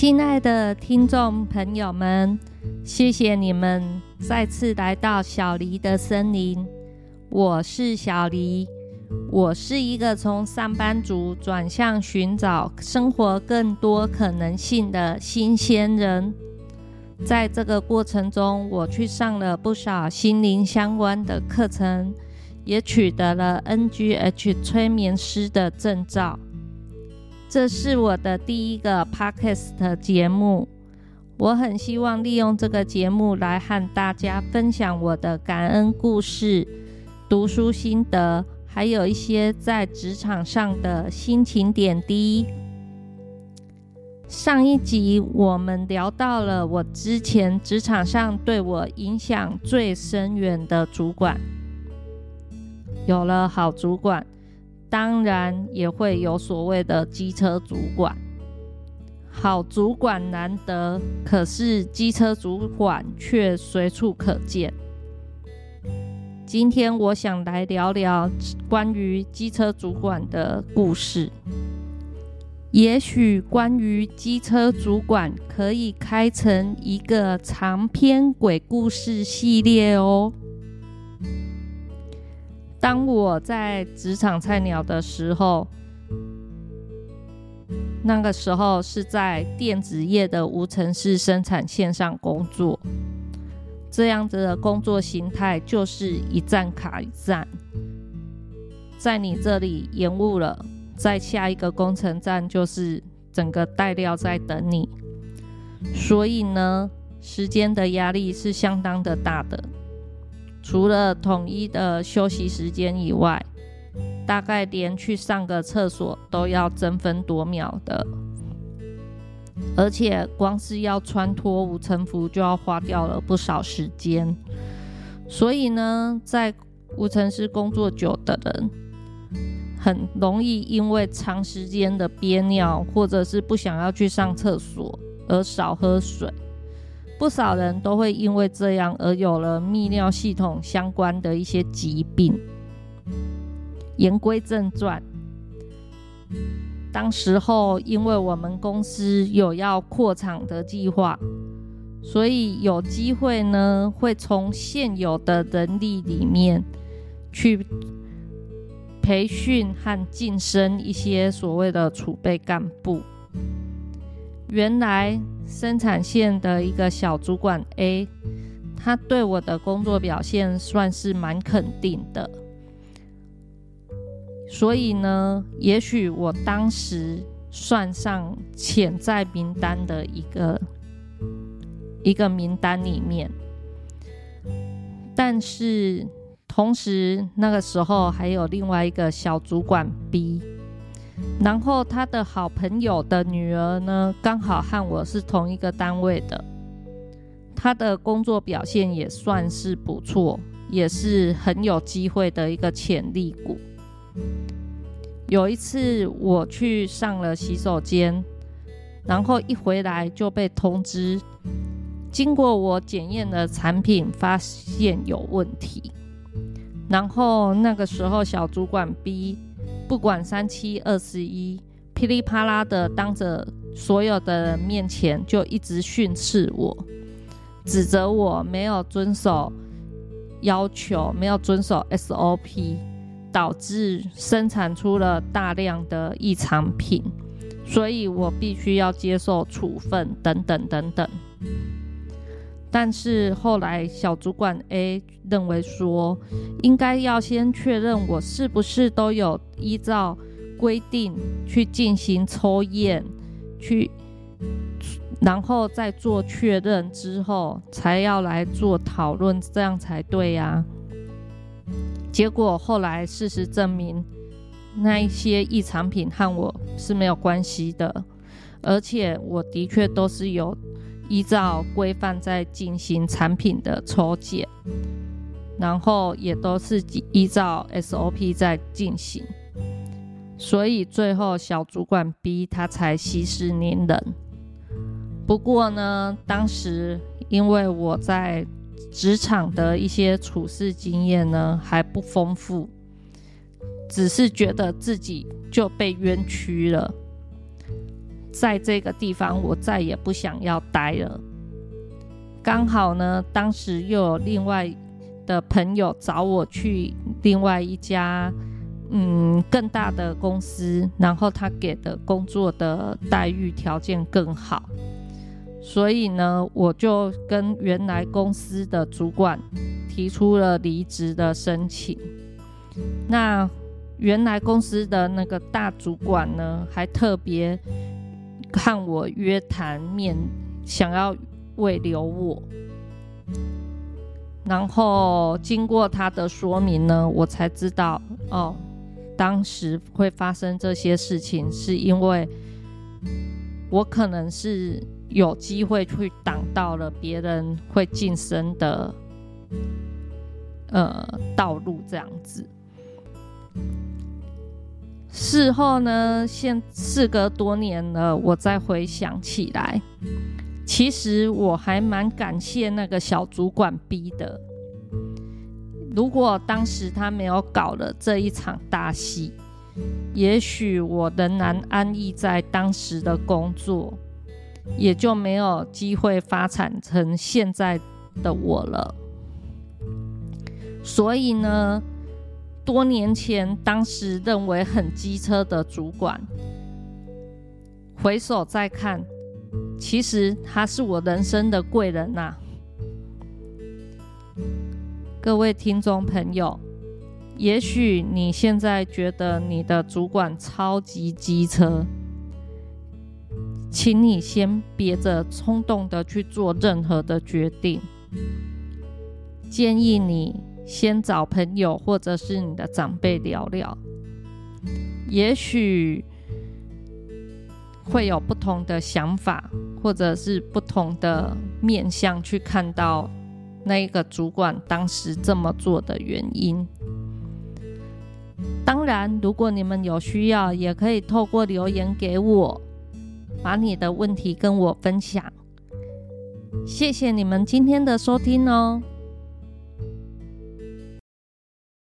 亲爱的听众朋友们，谢谢你们再次来到小黎的森林。我是小黎，我是一个从上班族转向寻找生活更多可能性的新鲜人。在这个过程中，我去上了不少心灵相关的课程，也取得了 NGH 催眠师的证照。这是我的第一个 podcast 节目，我很希望利用这个节目来和大家分享我的感恩故事、读书心得，还有一些在职场上的心情点滴。上一集我们聊到了我之前职场上对我影响最深远的主管，有了好主管。当然也会有所谓的机车主管，好主管难得，可是机车主管却随处可见。今天我想来聊聊关于机车主管的故事。也许关于机车主管可以开成一个长篇鬼故事系列哦。当我在职场菜鸟的时候，那个时候是在电子业的无尘室生产线上工作，这样子的工作形态就是一站卡一站，在你这里延误了，在下一个工程站就是整个带料在等你，所以呢，时间的压力是相当的大的。除了统一的休息时间以外，大概连去上个厕所都要争分夺秒的，而且光是要穿脱无尘服就要花掉了不少时间。所以呢，在无尘室工作久的人，很容易因为长时间的憋尿，或者是不想要去上厕所而少喝水。不少人都会因为这样而有了泌尿系统相关的一些疾病。言归正传，当时候因为我们公司有要扩厂的计划，所以有机会呢，会从现有的人力里面去培训和晋升一些所谓的储备干部。原来生产线的一个小主管 A，他对我的工作表现算是蛮肯定的，所以呢，也许我当时算上潜在名单的一个一个名单里面，但是同时那个时候还有另外一个小主管 B。然后他的好朋友的女儿呢，刚好和我是同一个单位的，他的工作表现也算是不错，也是很有机会的一个潜力股。有一次我去上了洗手间，然后一回来就被通知，经过我检验的产品发现有问题，然后那个时候小主管 B。不管三七二十一，噼里啪啦的当着所有的人面前就一直训斥我，指责我没有遵守要求，没有遵守 SOP，导致生产出了大量的异常品，所以我必须要接受处分等等等等。但是后来，小主管 A 认为说，应该要先确认我是不是都有依照规定去进行抽验，去，然后再做确认之后，才要来做讨论，这样才对呀。结果后来事实证明，那一些异常品和我是没有关系的，而且我的确都是有。依照规范在进行产品的抽检，然后也都是依照 SOP 在进行，所以最后小主管 B 他才息事宁人。不过呢，当时因为我在职场的一些处事经验呢还不丰富，只是觉得自己就被冤屈了。在这个地方我再也不想要待了。刚好呢，当时又有另外的朋友找我去另外一家嗯更大的公司，然后他给的工作的待遇条件更好，所以呢，我就跟原来公司的主管提出了离职的申请。那原来公司的那个大主管呢，还特别看我约谈面，想要慰留我。然后经过他的说明呢，我才知道哦，当时会发生这些事情，是因为我可能是有机会去挡到了别人会晋升的呃道路，这样子。事后呢，现事隔多年了，我再回想起来，其实我还蛮感谢那个小主管逼的。如果当时他没有搞了这一场大戏，也许我仍然安逸在当时的工作，也就没有机会发展成现在的我了。所以呢。多年前，当时认为很机车的主管，回首再看，其实他是我人生的贵人呐。各位听众朋友，也许你现在觉得你的主管超级机车，请你先别着冲动的去做任何的决定，建议你。先找朋友或者是你的长辈聊聊，也许会有不同的想法，或者是不同的面向去看到那一个主管当时这么做的原因。当然，如果你们有需要，也可以透过留言给我，把你的问题跟我分享。谢谢你们今天的收听哦。